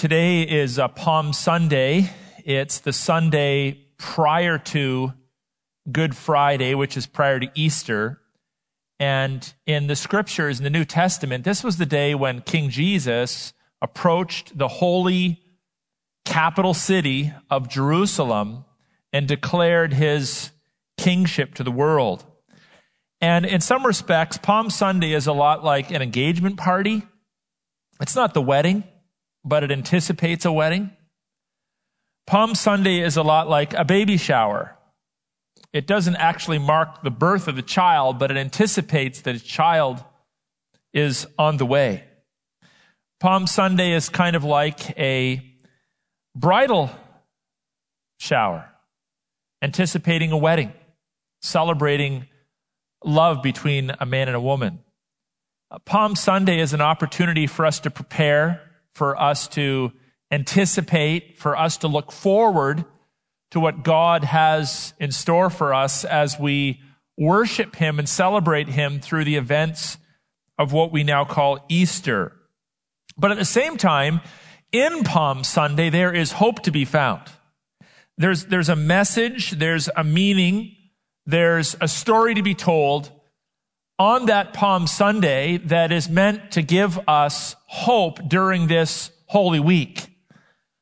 Today is uh, Palm Sunday. It's the Sunday prior to Good Friday, which is prior to Easter. And in the scriptures in the New Testament, this was the day when King Jesus approached the holy capital city of Jerusalem and declared his kingship to the world. And in some respects, Palm Sunday is a lot like an engagement party. It's not the wedding but it anticipates a wedding. Palm Sunday is a lot like a baby shower. It doesn't actually mark the birth of the child, but it anticipates that a child is on the way. Palm Sunday is kind of like a bridal shower, anticipating a wedding, celebrating love between a man and a woman. Palm Sunday is an opportunity for us to prepare for us to anticipate, for us to look forward to what God has in store for us as we worship Him and celebrate Him through the events of what we now call Easter. But at the same time, in Palm Sunday, there is hope to be found. There's, there's a message, there's a meaning, there's a story to be told on that Palm Sunday that is meant to give us hope during this Holy Week.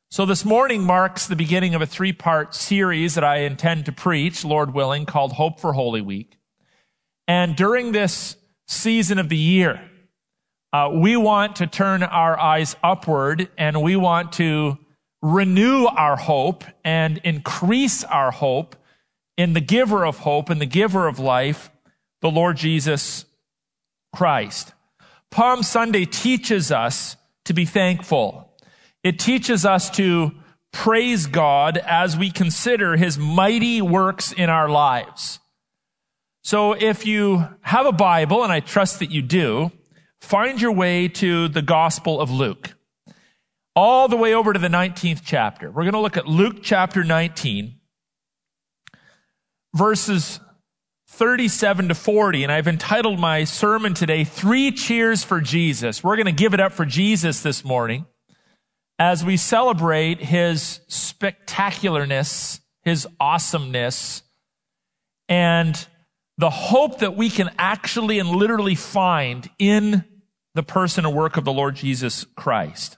So this morning marks the beginning of a three part series that I intend to preach, Lord willing, called Hope for Holy Week. And during this season of the year, uh, we want to turn our eyes upward and we want to renew our hope and increase our hope in the giver of hope and the giver of life, the Lord Jesus Christ. Palm Sunday teaches us to be thankful. It teaches us to praise God as we consider his mighty works in our lives. So if you have a Bible, and I trust that you do, find your way to the Gospel of Luke. All the way over to the 19th chapter. We're going to look at Luke chapter 19, verses 37 to 40, and I've entitled my sermon today, Three Cheers for Jesus. We're going to give it up for Jesus this morning as we celebrate his spectacularness, his awesomeness, and the hope that we can actually and literally find in the person and work of the Lord Jesus Christ.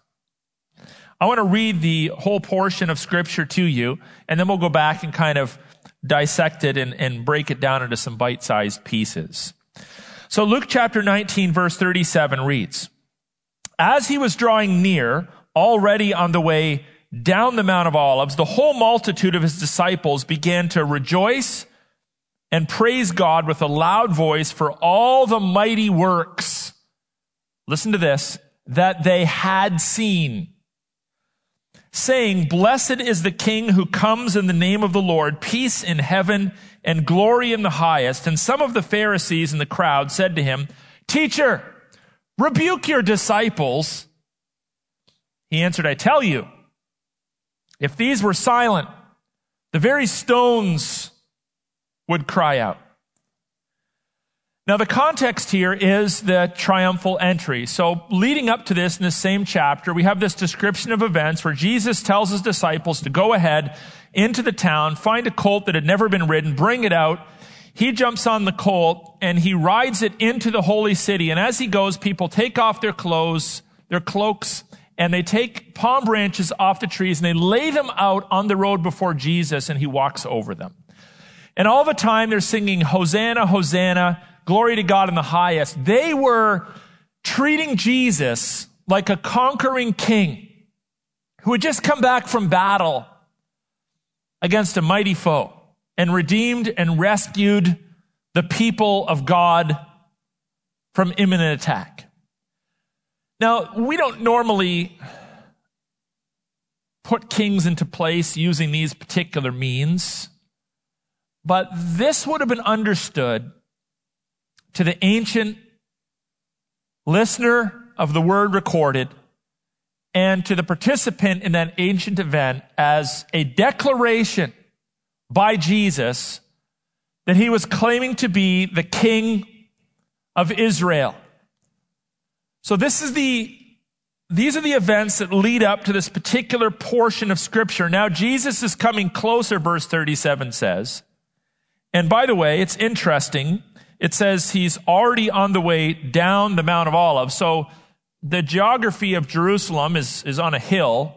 I want to read the whole portion of scripture to you, and then we'll go back and kind of dissect it and, and break it down into some bite-sized pieces. So Luke chapter 19 verse 37 reads, As he was drawing near, already on the way down the Mount of Olives, the whole multitude of his disciples began to rejoice and praise God with a loud voice for all the mighty works. Listen to this, that they had seen saying, Blessed is the King who comes in the name of the Lord, peace in heaven and glory in the highest. And some of the Pharisees in the crowd said to him, Teacher, rebuke your disciples. He answered, I tell you, if these were silent, the very stones would cry out. Now, the context here is the triumphal entry. So, leading up to this in the same chapter, we have this description of events where Jesus tells his disciples to go ahead into the town, find a colt that had never been ridden, bring it out. He jumps on the colt and he rides it into the holy city. And as he goes, people take off their clothes, their cloaks, and they take palm branches off the trees and they lay them out on the road before Jesus and he walks over them. And all the time they're singing, Hosanna, Hosanna glory to God in the highest. They were treating Jesus like a conquering king who had just come back from battle against a mighty foe and redeemed and rescued the people of God from imminent attack. Now, we don't normally put kings into place using these particular means, but this would have been understood to the ancient listener of the word recorded and to the participant in that ancient event as a declaration by Jesus that he was claiming to be the king of Israel. So this is the, these are the events that lead up to this particular portion of scripture. Now Jesus is coming closer, verse 37 says. And by the way, it's interesting. It says he's already on the way down the Mount of Olives. So the geography of Jerusalem is, is on a hill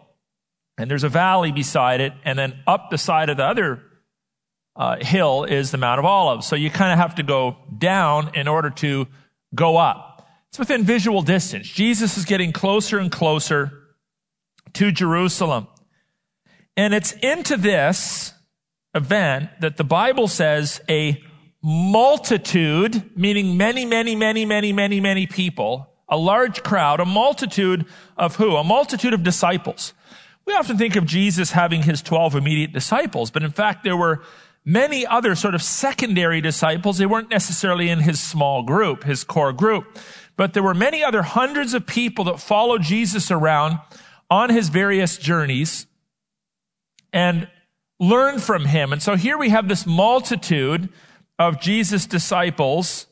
and there's a valley beside it. And then up the side of the other uh, hill is the Mount of Olives. So you kind of have to go down in order to go up. It's within visual distance. Jesus is getting closer and closer to Jerusalem. And it's into this event that the Bible says a multitude, meaning many, many, many, many, many, many people, a large crowd, a multitude of who? A multitude of disciples. We often think of Jesus having his 12 immediate disciples, but in fact there were many other sort of secondary disciples. They weren't necessarily in his small group, his core group. But there were many other hundreds of people that followed Jesus around on his various journeys and learned from him. And so here we have this multitude of Jesus' disciples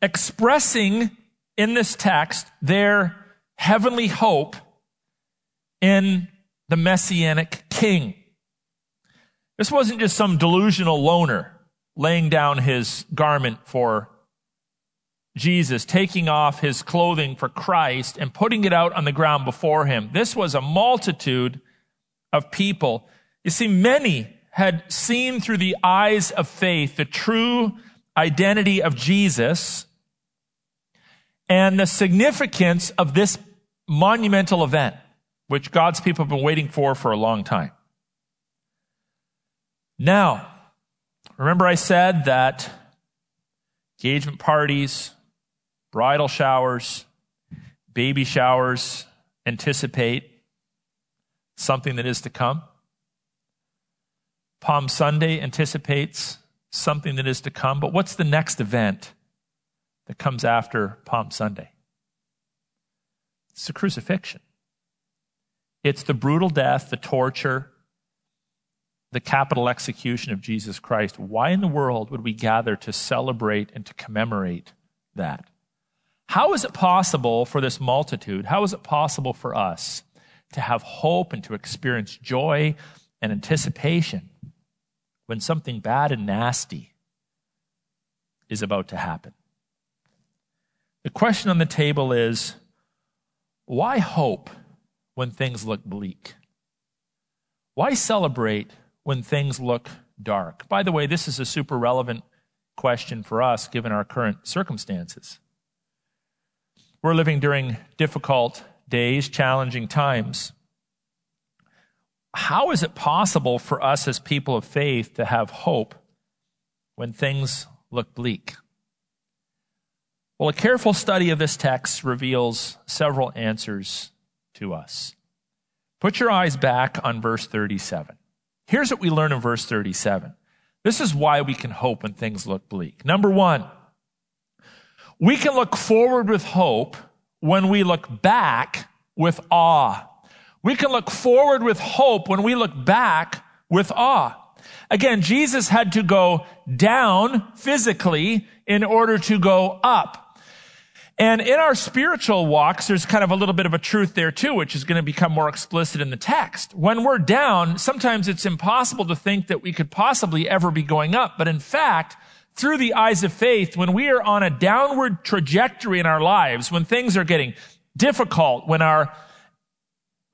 expressing in this text their heavenly hope in the messianic king. This wasn't just some delusional loner laying down his garment for Jesus taking off his clothing for Christ and putting it out on the ground before him. This was a multitude of people. You see, many had seen through the eyes of faith the true identity of Jesus and the significance of this monumental event, which God's people have been waiting for for a long time. Now, remember I said that engagement parties, bridal showers, baby showers anticipate something that is to come. Palm Sunday anticipates something that is to come. But what's the next event that comes after Palm Sunday? It's the crucifixion. It's the brutal death, the torture, the capital execution of Jesus Christ. Why in the world would we gather to celebrate and to commemorate that? How is it possible for this multitude? How is it possible for us to have hope and to experience joy and anticipation when something bad and nasty is about to happen? The question on the table is why hope when things look bleak? Why celebrate when things look dark? By the way, this is a super relevant question for us given our current circumstances. We're living during difficult days, challenging times. How is it possible for us as people of faith to have hope when things look bleak? Well, a careful study of this text reveals several answers to us. Put your eyes back on verse 37. Here's what we learn in verse 37. This is why we can hope when things look bleak. Number one, we can look forward with hope when we look back with awe. We can look forward with hope when we look back with awe. Again, Jesus had to go down physically in order to go up. And in our spiritual walks, there's kind of a little bit of a truth there too, which is going to become more explicit in the text. When we're down, sometimes it's impossible to think that we could possibly ever be going up. But in fact, through the eyes of faith, when we are on a downward trajectory in our lives, when things are getting difficult, when our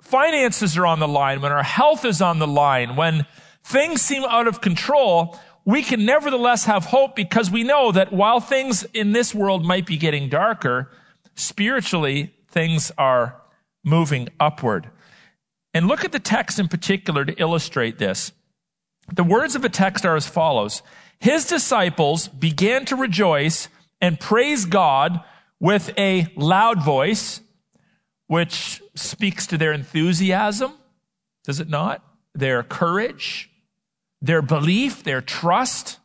finances are on the line, when our health is on the line, when things seem out of control, we can nevertheless have hope because we know that while things in this world might be getting darker, spiritually, things are moving upward. And look at the text in particular to illustrate this. The words of the text are as follows his disciples began to rejoice and praise God with a loud voice, which speaks to their enthusiasm, does it not? Their courage, their belief, their trust,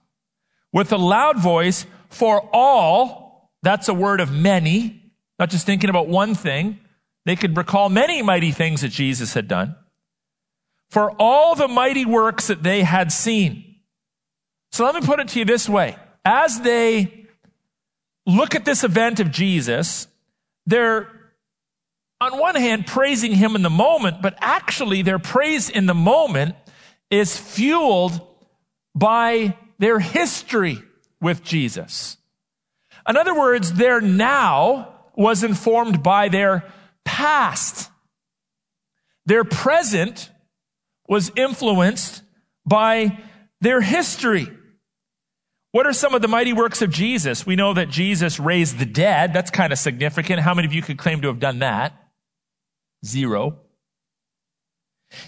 with a loud voice for all, that's a word of many, not just thinking about one thing. They could recall many mighty things that Jesus had done. For all the mighty works that they had seen. So let me put it to you this way. As they look at this event of Jesus, they're on one hand, praising him in the moment, but actually their praise in the moment is fueled by their history with Jesus. In other words, their now was informed by their past. Their present was influenced by their history. What are some of the mighty works of Jesus? We know that Jesus raised the dead. That's kind of significant. How many of you could claim to have done that? Zero.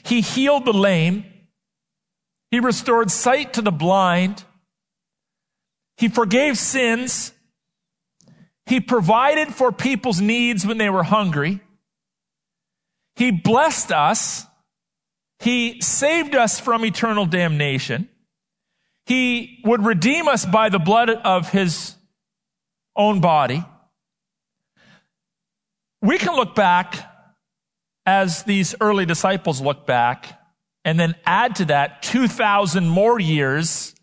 He healed the lame. He restored sight to the blind. He forgave sins. He provided for people's needs when they were hungry. He blessed us. He saved us from eternal damnation. He would redeem us by the blood of his own body. We can look back as these early disciples look back and then add to that 2,000 more years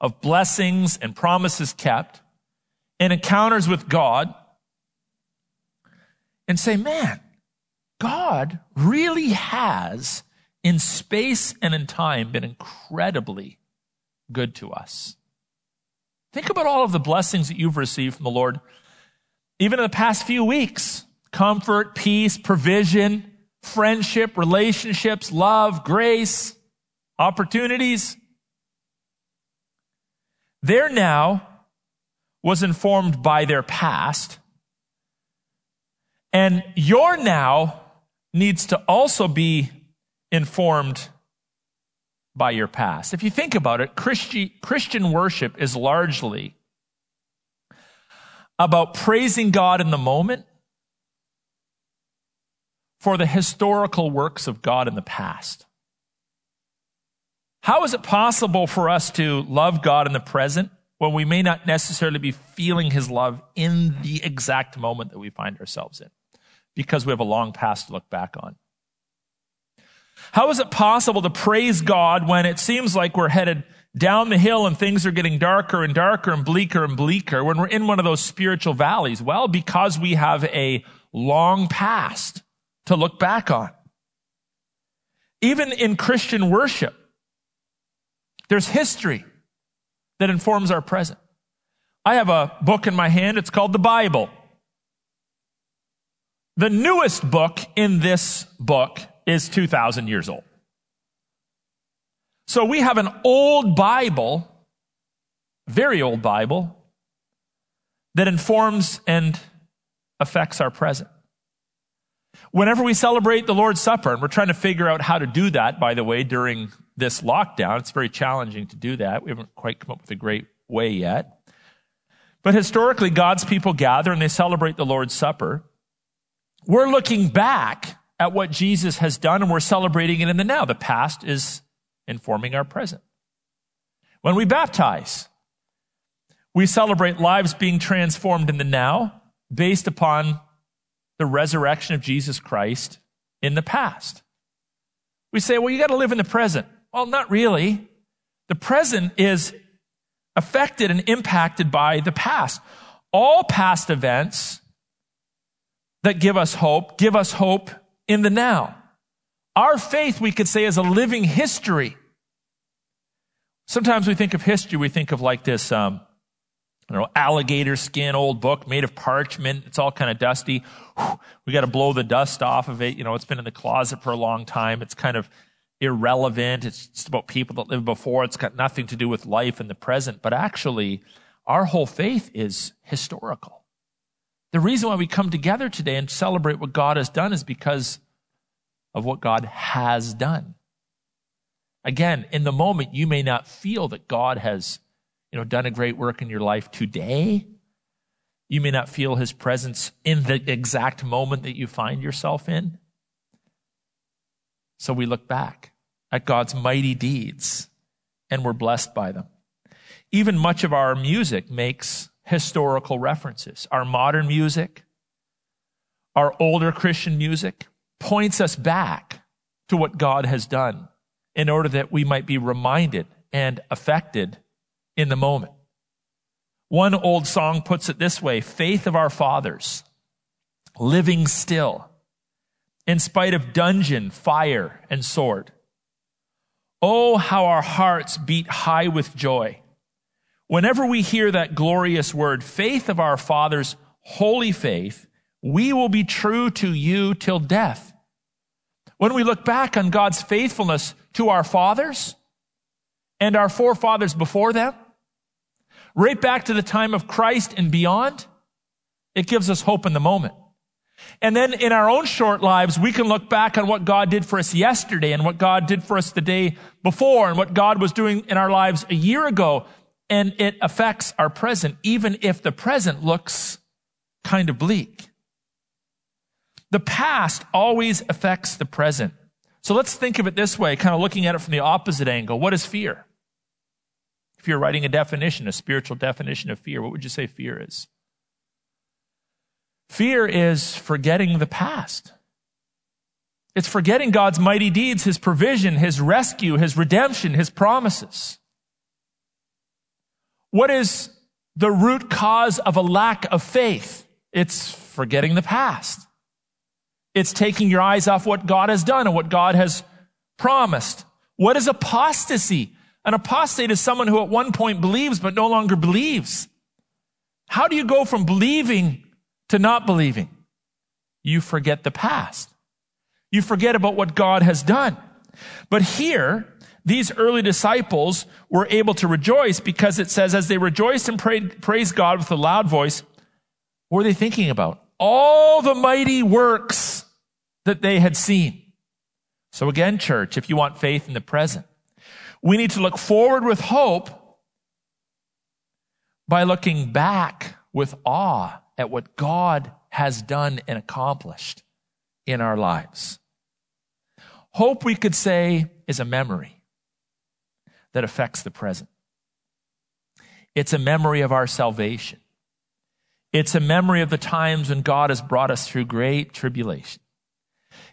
of blessings and promises kept and encounters with God and say, man, God really has in space and in time been incredibly good to us. Think about all of the blessings that you've received from the Lord, even in the past few weeks comfort, peace, provision, friendship, relationships, love, grace, opportunities. Their now was informed by their past. And your now needs to also be informed by your past. If you think about it, Christi- Christian worship is largely about praising God in the moment for the historical works of God in the past. How is it possible for us to love God in the present when we may not necessarily be feeling his love in the exact moment that we find ourselves in? Because we have a long past to look back on. How is it possible to praise God when it seems like we're headed down the hill and things are getting darker and darker and bleaker and bleaker when we're in one of those spiritual valleys? Well, because we have a long past to look back on. Even in Christian worship, there's history that informs our present. I have a book in my hand. It's called the Bible. The newest book in this book is 2,000 years old. So we have an old Bible, very old Bible, that informs and affects our present. Whenever we celebrate the Lord's Supper, and we're trying to figure out how to do that, by the way, during this lockdown, it's very challenging to do that. We haven't quite come up with a great way yet. But historically, God's people gather and they celebrate the Lord's Supper. We're looking back at what Jesus has done and we're celebrating it in the now. The past is informing our present. When we baptize, we celebrate lives being transformed in the now based upon the resurrection of Jesus Christ in the past. We say, well, you got to live in the present. Well, not really. The present is affected and impacted by the past. All past events that give us hope give us hope in the now. Our faith, we could say, is a living history. Sometimes we think of history, we think of like this, um, I don't know, alligator skin old book made of parchment. It's all kind of dusty. We got to blow the dust off of it. You know, it's been in the closet for a long time. It's kind of irrelevant. It's just about people that lived before. It's got nothing to do with life in the present. But actually, our whole faith is historical. The reason why we come together today and celebrate what God has done is because of what God has done. Again, in the moment, you may not feel that God has, you know, done a great work in your life today. You may not feel his presence in the exact moment that you find yourself in. So we look back at God's mighty deeds and we're blessed by them. Even much of our music makes historical references. Our modern music, our older Christian music points us back to what God has done in order that we might be reminded and affected in the moment. One old song puts it this way faith of our fathers, living still, in spite of dungeon, fire, and sword. Oh, how our hearts beat high with joy. Whenever we hear that glorious word, faith of our fathers, holy faith, we will be true to you till death. When we look back on God's faithfulness to our fathers and our forefathers before them, right back to the time of Christ and beyond, it gives us hope in the moment. And then in our own short lives, we can look back on what God did for us yesterday and what God did for us the day before and what God was doing in our lives a year ago. And it affects our present, even if the present looks kind of bleak. The past always affects the present. So let's think of it this way, kind of looking at it from the opposite angle. What is fear? If you're writing a definition, a spiritual definition of fear, what would you say fear is? Fear is forgetting the past. It's forgetting God's mighty deeds, His provision, His rescue, His redemption, His promises. What is the root cause of a lack of faith? It's forgetting the past. It's taking your eyes off what God has done and what God has promised. What is apostasy? An apostate is someone who at one point believes but no longer believes. How do you go from believing to not believing. You forget the past. You forget about what God has done. But here, these early disciples were able to rejoice because it says, as they rejoiced and prayed, praised God with a loud voice, what were they thinking about? All the mighty works that they had seen. So again, church, if you want faith in the present, we need to look forward with hope by looking back with awe at what God has done and accomplished in our lives. Hope, we could say, is a memory that affects the present. It's a memory of our salvation. It's a memory of the times when God has brought us through great tribulation.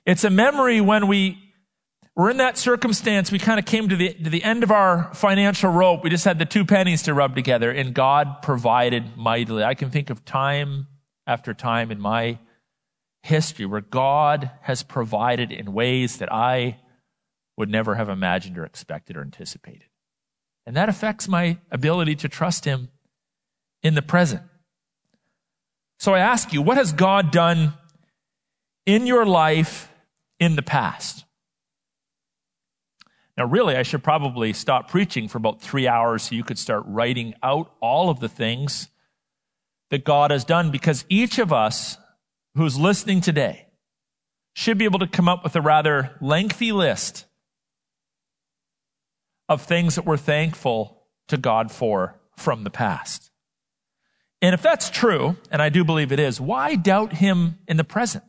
It's a memory when we were in that circumstance, we kind of came to the, to the end of our financial rope. We just had the two pennies to rub together and God provided mightily. I can think of time after time in my history where God has provided in ways that I would never have imagined or expected or anticipated. And that affects my ability to trust Him in the present. So I ask you, what has God done in your life in the past? Now, really, I should probably stop preaching for about three hours so you could start writing out all of the things that God has done because each of us who's listening today should be able to come up with a rather lengthy list of things that we're thankful to God for from the past. And if that's true, and I do believe it is, why doubt Him in the present?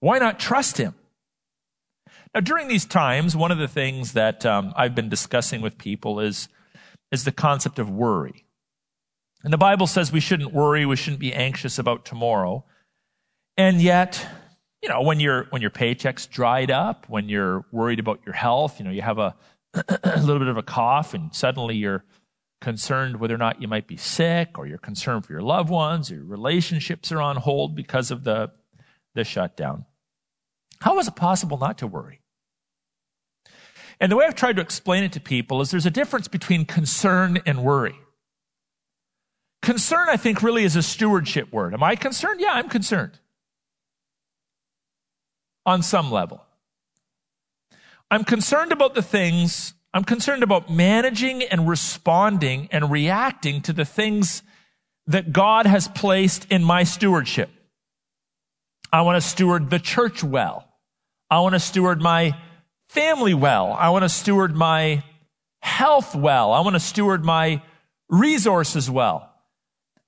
Why not trust Him? Now, during these times, one of the things that um, I've been discussing with people is, is the concept of worry. And the Bible says we shouldn't worry, we shouldn't be anxious about tomorrow. And yet, you know, when your when your paycheck's dried up, when you're worried about your health, you know, you have a, a little bit of a cough and suddenly you're concerned whether or not you might be sick or you're concerned for your loved ones, or your relationships are on hold because of the the shutdown. How is it possible not to worry? And the way I've tried to explain it to people is there's a difference between concern and worry. Concern, I think, really is a stewardship word. Am I concerned? Yeah, I'm concerned. On some level. I'm concerned about the things, I'm concerned about managing and responding and reacting to the things that God has placed in my stewardship. I want to steward the church well. I want to steward my family well. I want to steward my health well. I want to steward my resources well.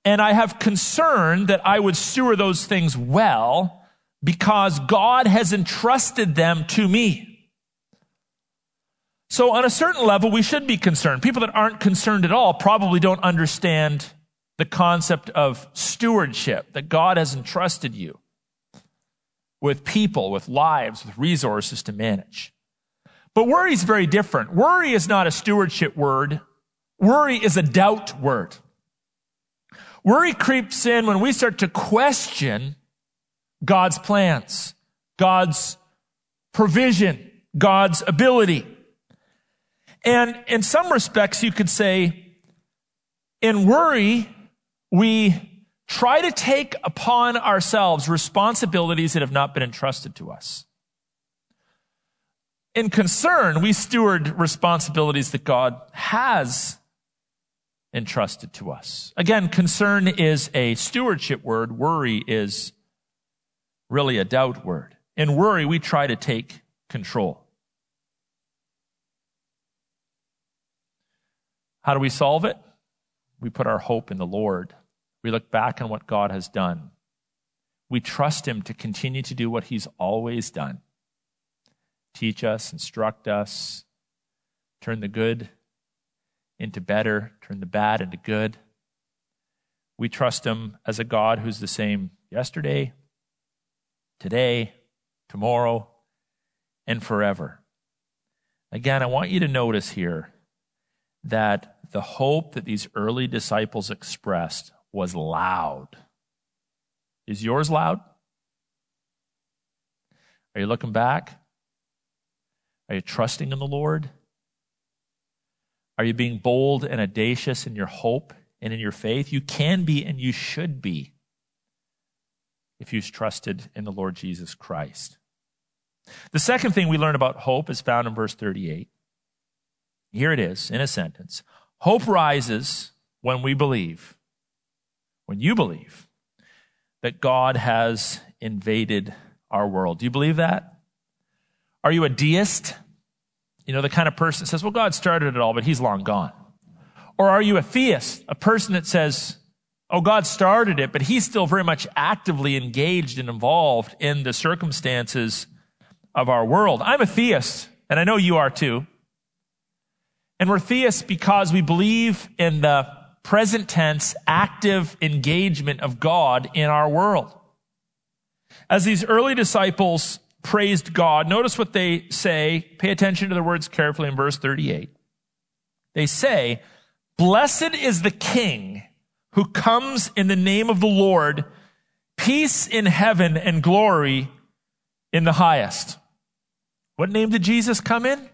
And I have concern that I would steward those things well because God has entrusted them to me. So on a certain level, we should be concerned. People that aren't concerned at all probably don't understand the concept of stewardship that God has entrusted you with people, with lives, with resources to manage. But worry is very different. Worry is not a stewardship word. Worry is a doubt word. Worry creeps in when we start to question God's plans, God's provision, God's ability. And in some respects, you could say, in worry, we try to take upon ourselves responsibilities that have not been entrusted to us. In concern, we steward responsibilities that God has entrusted to us. Again, concern is a stewardship word. Worry is really a doubt word. In worry, we try to take control. How do we solve it? We put our hope in the Lord. We look back on what God has done. We trust Him to continue to do what He's always done teach us, instruct us, turn the good into better, turn the bad into good. We trust Him as a God who's the same yesterday, today, tomorrow, and forever. Again, I want you to notice here that the hope that these early disciples expressed was loud. Is yours loud? Are you looking back? Are you trusting in the Lord? Are you being bold and audacious in your hope and in your faith? You can be and you should be if you've trusted in the Lord Jesus Christ. The second thing we learn about hope is found in verse 38. Here it is in a sentence Hope rises when we believe, when you believe, that God has invaded our world. Do you believe that? Are you a deist? You know, the kind of person that says, well, God started it all, but he's long gone. Or are you a theist? A person that says, oh, God started it, but he's still very much actively engaged and involved in the circumstances of our world. I'm a theist, and I know you are too. And we're theists because we believe in the present tense, active engagement of God in our world. As these early disciples praised God. Notice what they say. Pay attention to the words carefully in verse 38. They say, Blessed is the King who comes in the name of the Lord, peace in heaven and glory in the highest. What name did Jesus come in?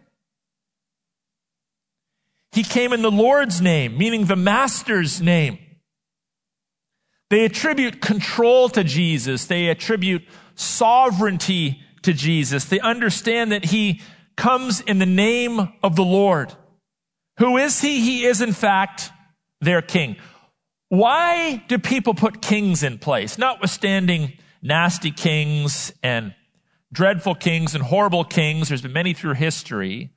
He came in the Lord's name, meaning the Master's name. They attribute control to Jesus. They attribute sovereignty to Jesus. They understand that he comes in the name of the Lord. Who is he? He is in fact their king. Why do people put kings in place? Notwithstanding nasty kings and dreadful kings and horrible kings, there's been many through history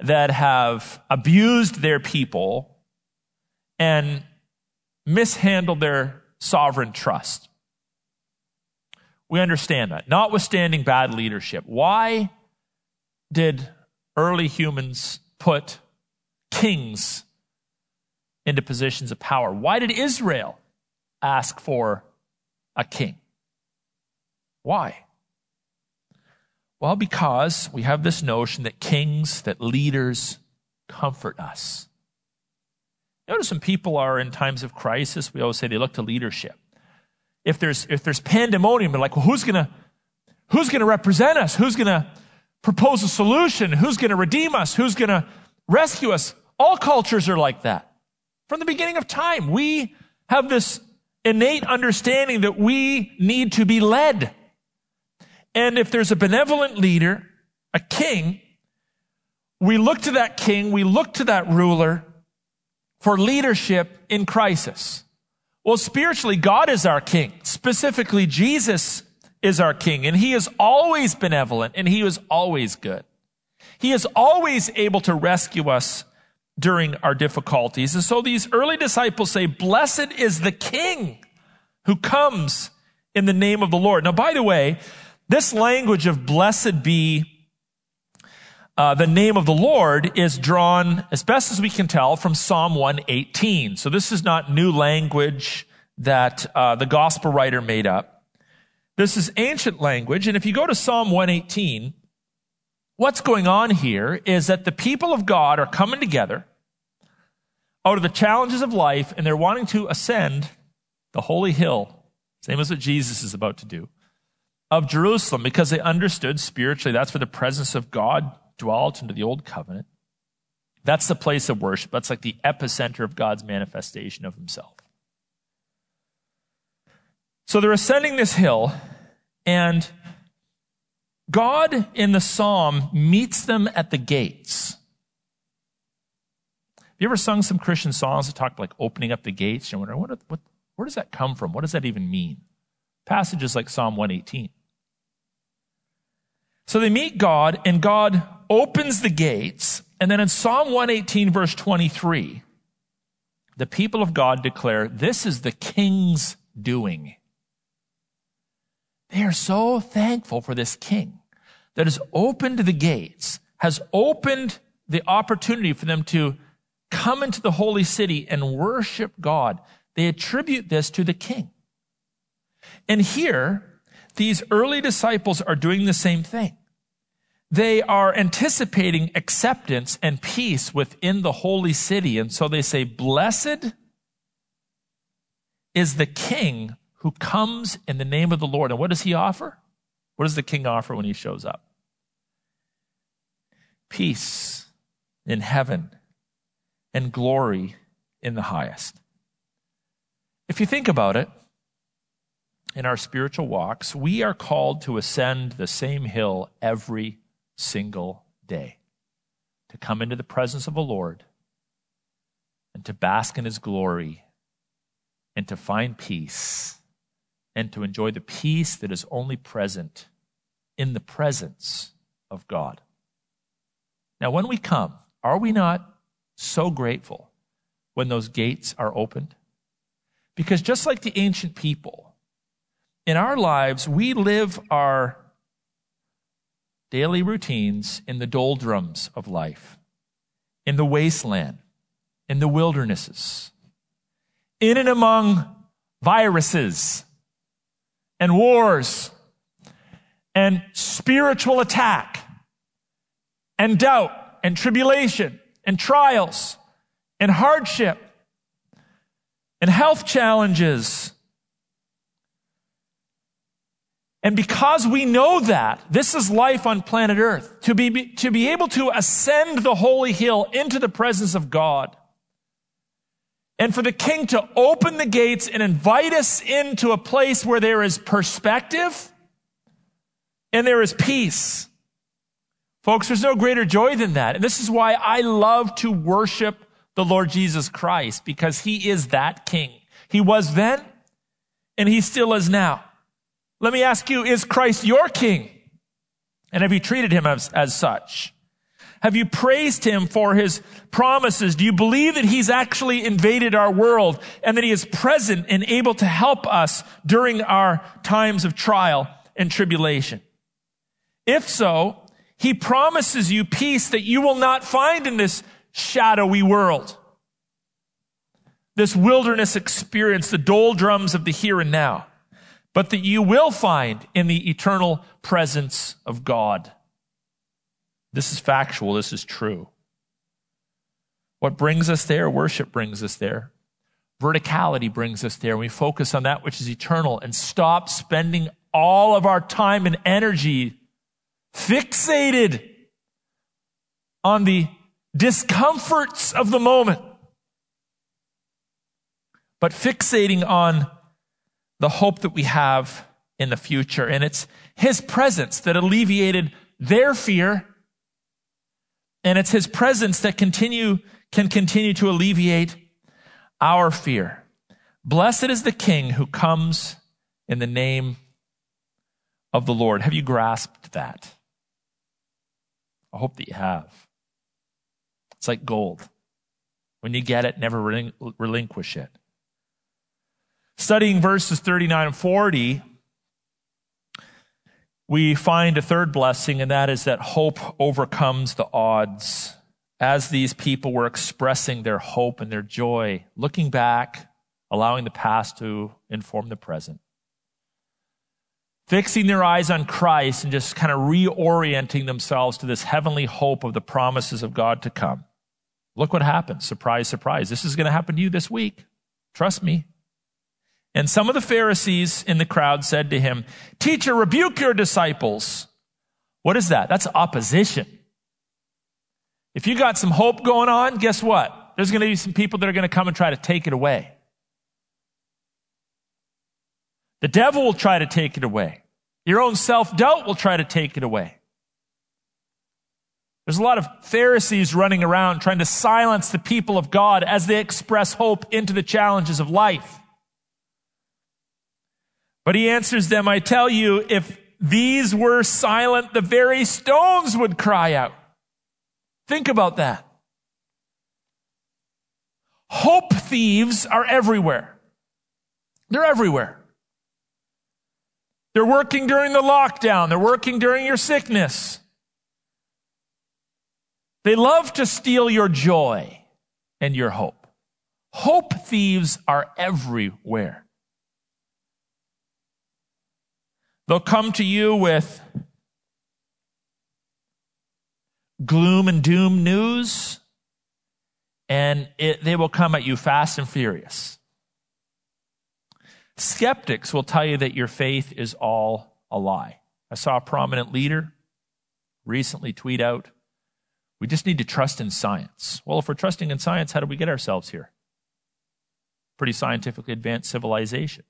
that have abused their people and mishandled their sovereign trust. We understand that. Notwithstanding bad leadership, why did early humans put kings into positions of power? Why did Israel ask for a king? Why? Well, because we have this notion that kings, that leaders comfort us. Notice when people are in times of crisis, we always say they look to leadership if there's if there's pandemonium, they're like, well, who's gonna who's gonna represent us? Who's gonna propose a solution? Who's gonna redeem us? Who's gonna rescue us? All cultures are like that. From the beginning of time, we have this innate understanding that we need to be led. And if there's a benevolent leader, a king, we look to that king, we look to that ruler for leadership in crisis. Well, spiritually, God is our king. Specifically, Jesus is our king, and he is always benevolent and he is always good. He is always able to rescue us during our difficulties. And so these early disciples say, Blessed is the king who comes in the name of the Lord. Now, by the way, this language of blessed be uh, the name of the Lord is drawn, as best as we can tell, from Psalm 118. So this is not new language that uh, the gospel writer made up. This is ancient language. And if you go to Psalm 118, what's going on here is that the people of God are coming together out of the challenges of life and they're wanting to ascend the holy hill, same as what Jesus is about to do, of Jerusalem because they understood spiritually that's where the presence of God dwelt under the old covenant. That's the place of worship. That's like the epicenter of God's manifestation of himself. So they're ascending this hill, and God in the psalm meets them at the gates. Have you ever sung some Christian songs that talk like opening up the gates? You wonder, what, what, where does that come from? What does that even mean? Passages like Psalm 118. So they meet God, and God opens the gates. And then in Psalm 118, verse 23, the people of God declare, This is the king's doing. They are so thankful for this king that has opened the gates, has opened the opportunity for them to come into the holy city and worship God. They attribute this to the king. And here, these early disciples are doing the same thing. They are anticipating acceptance and peace within the holy city. And so they say, Blessed is the king who comes in the name of the Lord. And what does he offer? What does the king offer when he shows up? Peace in heaven and glory in the highest. If you think about it, in our spiritual walks, we are called to ascend the same hill every single day, to come into the presence of the Lord and to bask in his glory and to find peace and to enjoy the peace that is only present in the presence of God. Now, when we come, are we not so grateful when those gates are opened? Because just like the ancient people, in our lives, we live our daily routines in the doldrums of life, in the wasteland, in the wildernesses, in and among viruses and wars and spiritual attack and doubt and tribulation and trials and hardship and health challenges. And because we know that, this is life on planet Earth. To be, to be able to ascend the holy hill into the presence of God and for the king to open the gates and invite us into a place where there is perspective and there is peace. Folks, there's no greater joy than that. And this is why I love to worship the Lord Jesus Christ because he is that king. He was then and he still is now. Let me ask you, is Christ your king? And have you treated him as, as such? Have you praised him for his promises? Do you believe that he's actually invaded our world and that he is present and able to help us during our times of trial and tribulation? If so, he promises you peace that you will not find in this shadowy world. This wilderness experience, the doldrums of the here and now, but that you will find in the eternal presence of God. This is factual. This is true. What brings us there? Worship brings us there. Verticality brings us there. We focus on that which is eternal and stop spending all of our time and energy fixated on the discomforts of the moment, but fixating on the hope that we have in the future. And it's His presence that alleviated their fear and it's his presence that continue, can continue to alleviate our fear. Blessed is the King who comes in the name of the Lord. Have you grasped that? I hope that you have. It's like gold. When you get it, never relinquish it. Studying verses 39 and 40, we find a third blessing, and that is that hope overcomes the odds. As these people were expressing their hope and their joy, looking back, allowing the past to inform the present, fixing their eyes on Christ and just kind of reorienting themselves to this heavenly hope of the promises of God to come. Look what happens. Surprise, surprise. This is going to happen to you this week. Trust me. And some of the Pharisees in the crowd said to him, Teacher, rebuke your disciples. What is that? That's opposition. If you got some hope going on, guess what? There's going to be some people that are going to come and try to take it away. The devil will try to take it away. Your own self doubt will try to take it away. There's a lot of Pharisees running around trying to silence the people of God as they express hope into the challenges of life. But he answers them, I tell you, if these were silent, the very stones would cry out. Think about that. Hope thieves are everywhere. They're everywhere. They're working during the lockdown. They're working during your sickness. They love to steal your joy and your hope. Hope thieves are everywhere. They'll come to you with gloom and doom news, and it, they will come at you fast and furious. Skeptics will tell you that your faith is all a lie. I saw a prominent leader recently tweet out, We just need to trust in science. Well, if we're trusting in science, how do we get ourselves here? Pretty scientifically advanced civilization.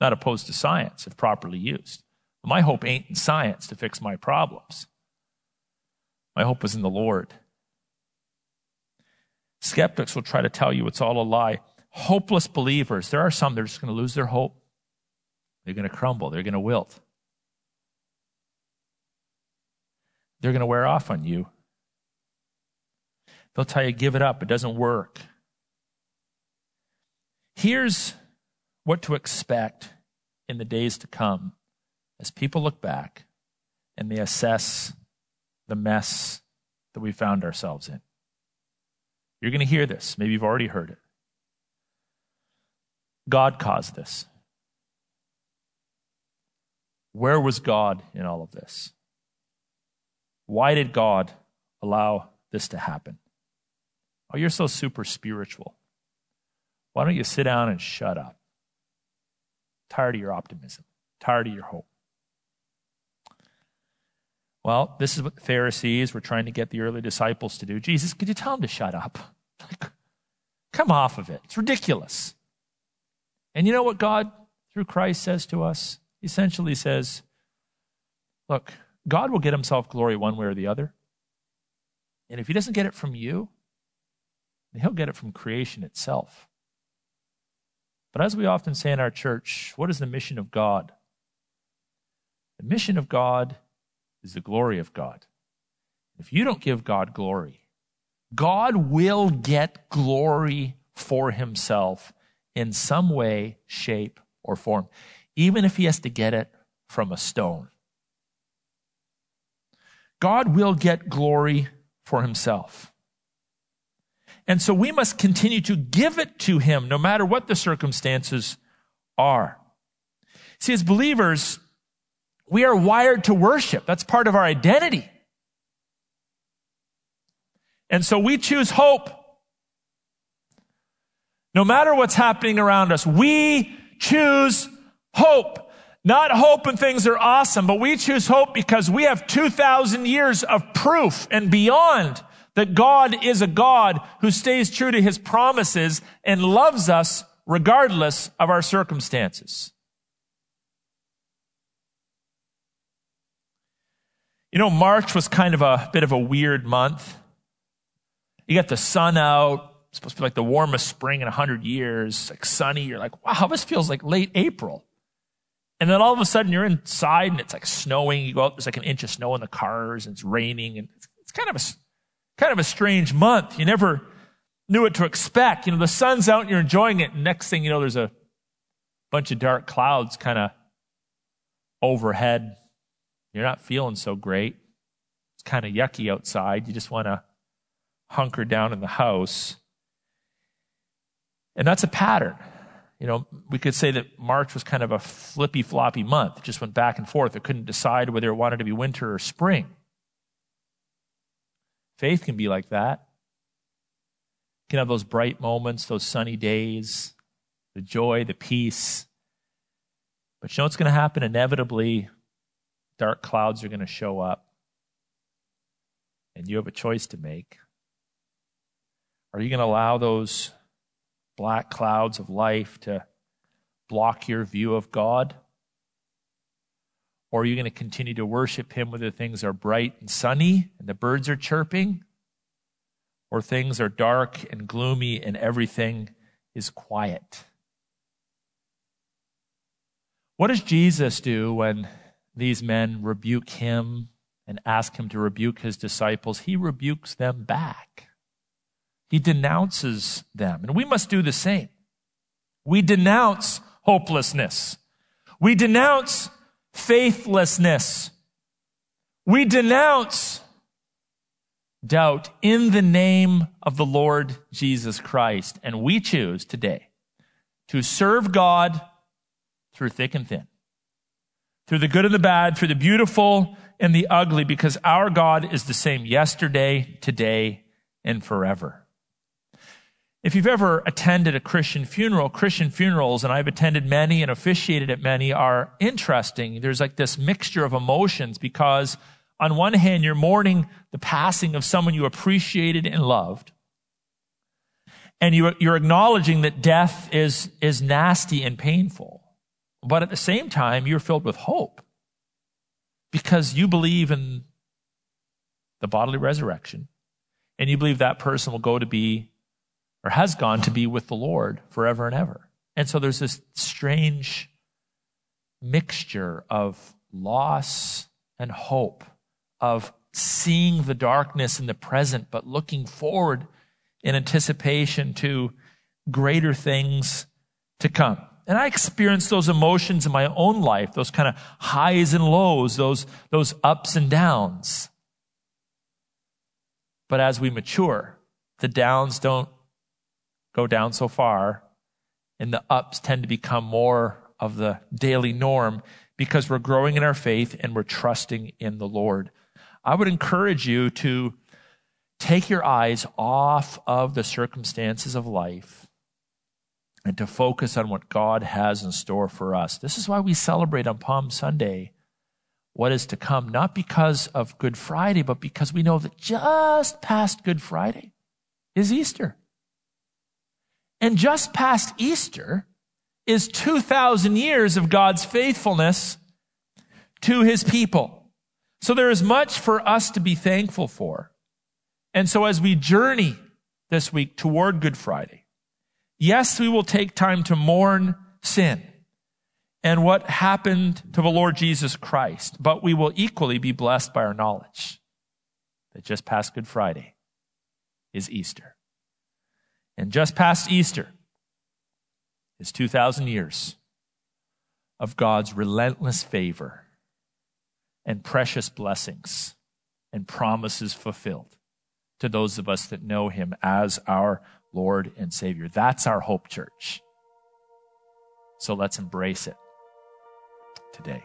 Not opposed to science if properly used. My hope ain't in science to fix my problems. My hope is in the Lord. Skeptics will try to tell you it's all a lie. Hopeless believers, there are some that are just going to lose their hope. They're going to crumble. They're going to wilt. They're going to wear off on you. They'll tell you, give it up. It doesn't work. Here's what to expect in the days to come as people look back and they assess the mess that we found ourselves in. You're going to hear this. Maybe you've already heard it. God caused this. Where was God in all of this? Why did God allow this to happen? Oh, you're so super spiritual. Why don't you sit down and shut up? Tired of your optimism, tired of your hope. Well, this is what the Pharisees were trying to get the early disciples to do. Jesus, could you tell them to shut up? Come off of it. It's ridiculous. And you know what God, through Christ, says to us? He essentially says, Look, God will get himself glory one way or the other. And if he doesn't get it from you, he'll get it from creation itself. But as we often say in our church, what is the mission of God? The mission of God is the glory of God. If you don't give God glory, God will get glory for himself in some way, shape, or form, even if he has to get it from a stone. God will get glory for himself. And so we must continue to give it to him no matter what the circumstances are. See, as believers, we are wired to worship. That's part of our identity. And so we choose hope. No matter what's happening around us, we choose hope. Not hope when things are awesome, but we choose hope because we have 2,000 years of proof and beyond that God is a God who stays true to his promises and loves us regardless of our circumstances. You know, March was kind of a bit of a weird month. You got the sun out. It's supposed to be like the warmest spring in 100 years, like sunny. You're like, wow, this feels like late April. And then all of a sudden you're inside and it's like snowing. You go out, there's like an inch of snow in the cars and it's raining and it's, it's kind of a, kind of a strange month. You never knew what to expect. You know, the sun's out and you're enjoying it. And next thing you know, there's a bunch of dark clouds kind of overhead you're not feeling so great. It's kind of yucky outside. You just want to hunker down in the house. And that's a pattern. You know, we could say that March was kind of a flippy floppy month. It just went back and forth. It couldn't decide whether it wanted to be winter or spring. Faith can be like that. You can have those bright moments, those sunny days, the joy, the peace. But you know what's going to happen? Inevitably, dark clouds are going to show up. And you have a choice to make. Are you going to allow those black clouds of life to block your view of God? Or are you going to continue to worship Him whether things are bright and sunny and the birds are chirping? Or things are dark and gloomy and everything is quiet? What does Jesus do when these men rebuke him and ask him to rebuke his disciples? He rebukes them back. He denounces them. And we must do the same. We denounce hopelessness. We denounce faithlessness. We denounce doubt in the name of the Lord Jesus Christ. And we choose today to serve God through thick and thin, through the good and the bad, through the beautiful and the ugly, because our God is the same yesterday, today, and forever. If you've ever attended a Christian funeral, Christian funerals, and I've attended many and officiated at many, are interesting. There's like this mixture of emotions because on one hand, you're mourning the passing of someone you appreciated and loved. And you, you're acknowledging that death is, is nasty and painful. But at the same time, you're filled with hope because you believe in the bodily resurrection and you believe that person will go to be or has gone to be with the Lord forever and ever. And so there's this strange mixture of loss and hope, of seeing the darkness in the present, but looking forward in anticipation to greater things to come. And I experienced those emotions in my own life, those kind of highs and lows, those, those ups and downs. But as we mature, the downs don't go down so far, and the ups tend to become more of the daily norm because we're growing in our faith and we're trusting in the Lord. I would encourage you to take your eyes off of the circumstances of life and to focus on what God has in store for us. This is why we celebrate on Palm Sunday what is to come, not because of Good Friday, but because we know that just past Good Friday is Easter. And just past Easter is 2,000 years of God's faithfulness to his people. So there is much for us to be thankful for. And so as we journey this week toward Good Friday, yes, we will take time to mourn sin and what happened to the Lord Jesus Christ, but we will equally be blessed by our knowledge that just past Good Friday is Easter. And just past Easter is 2,000 years of God's relentless favor and precious blessings and promises fulfilled to those of us that know Him as our Lord and Savior. That's our hope, church. So let's embrace it today.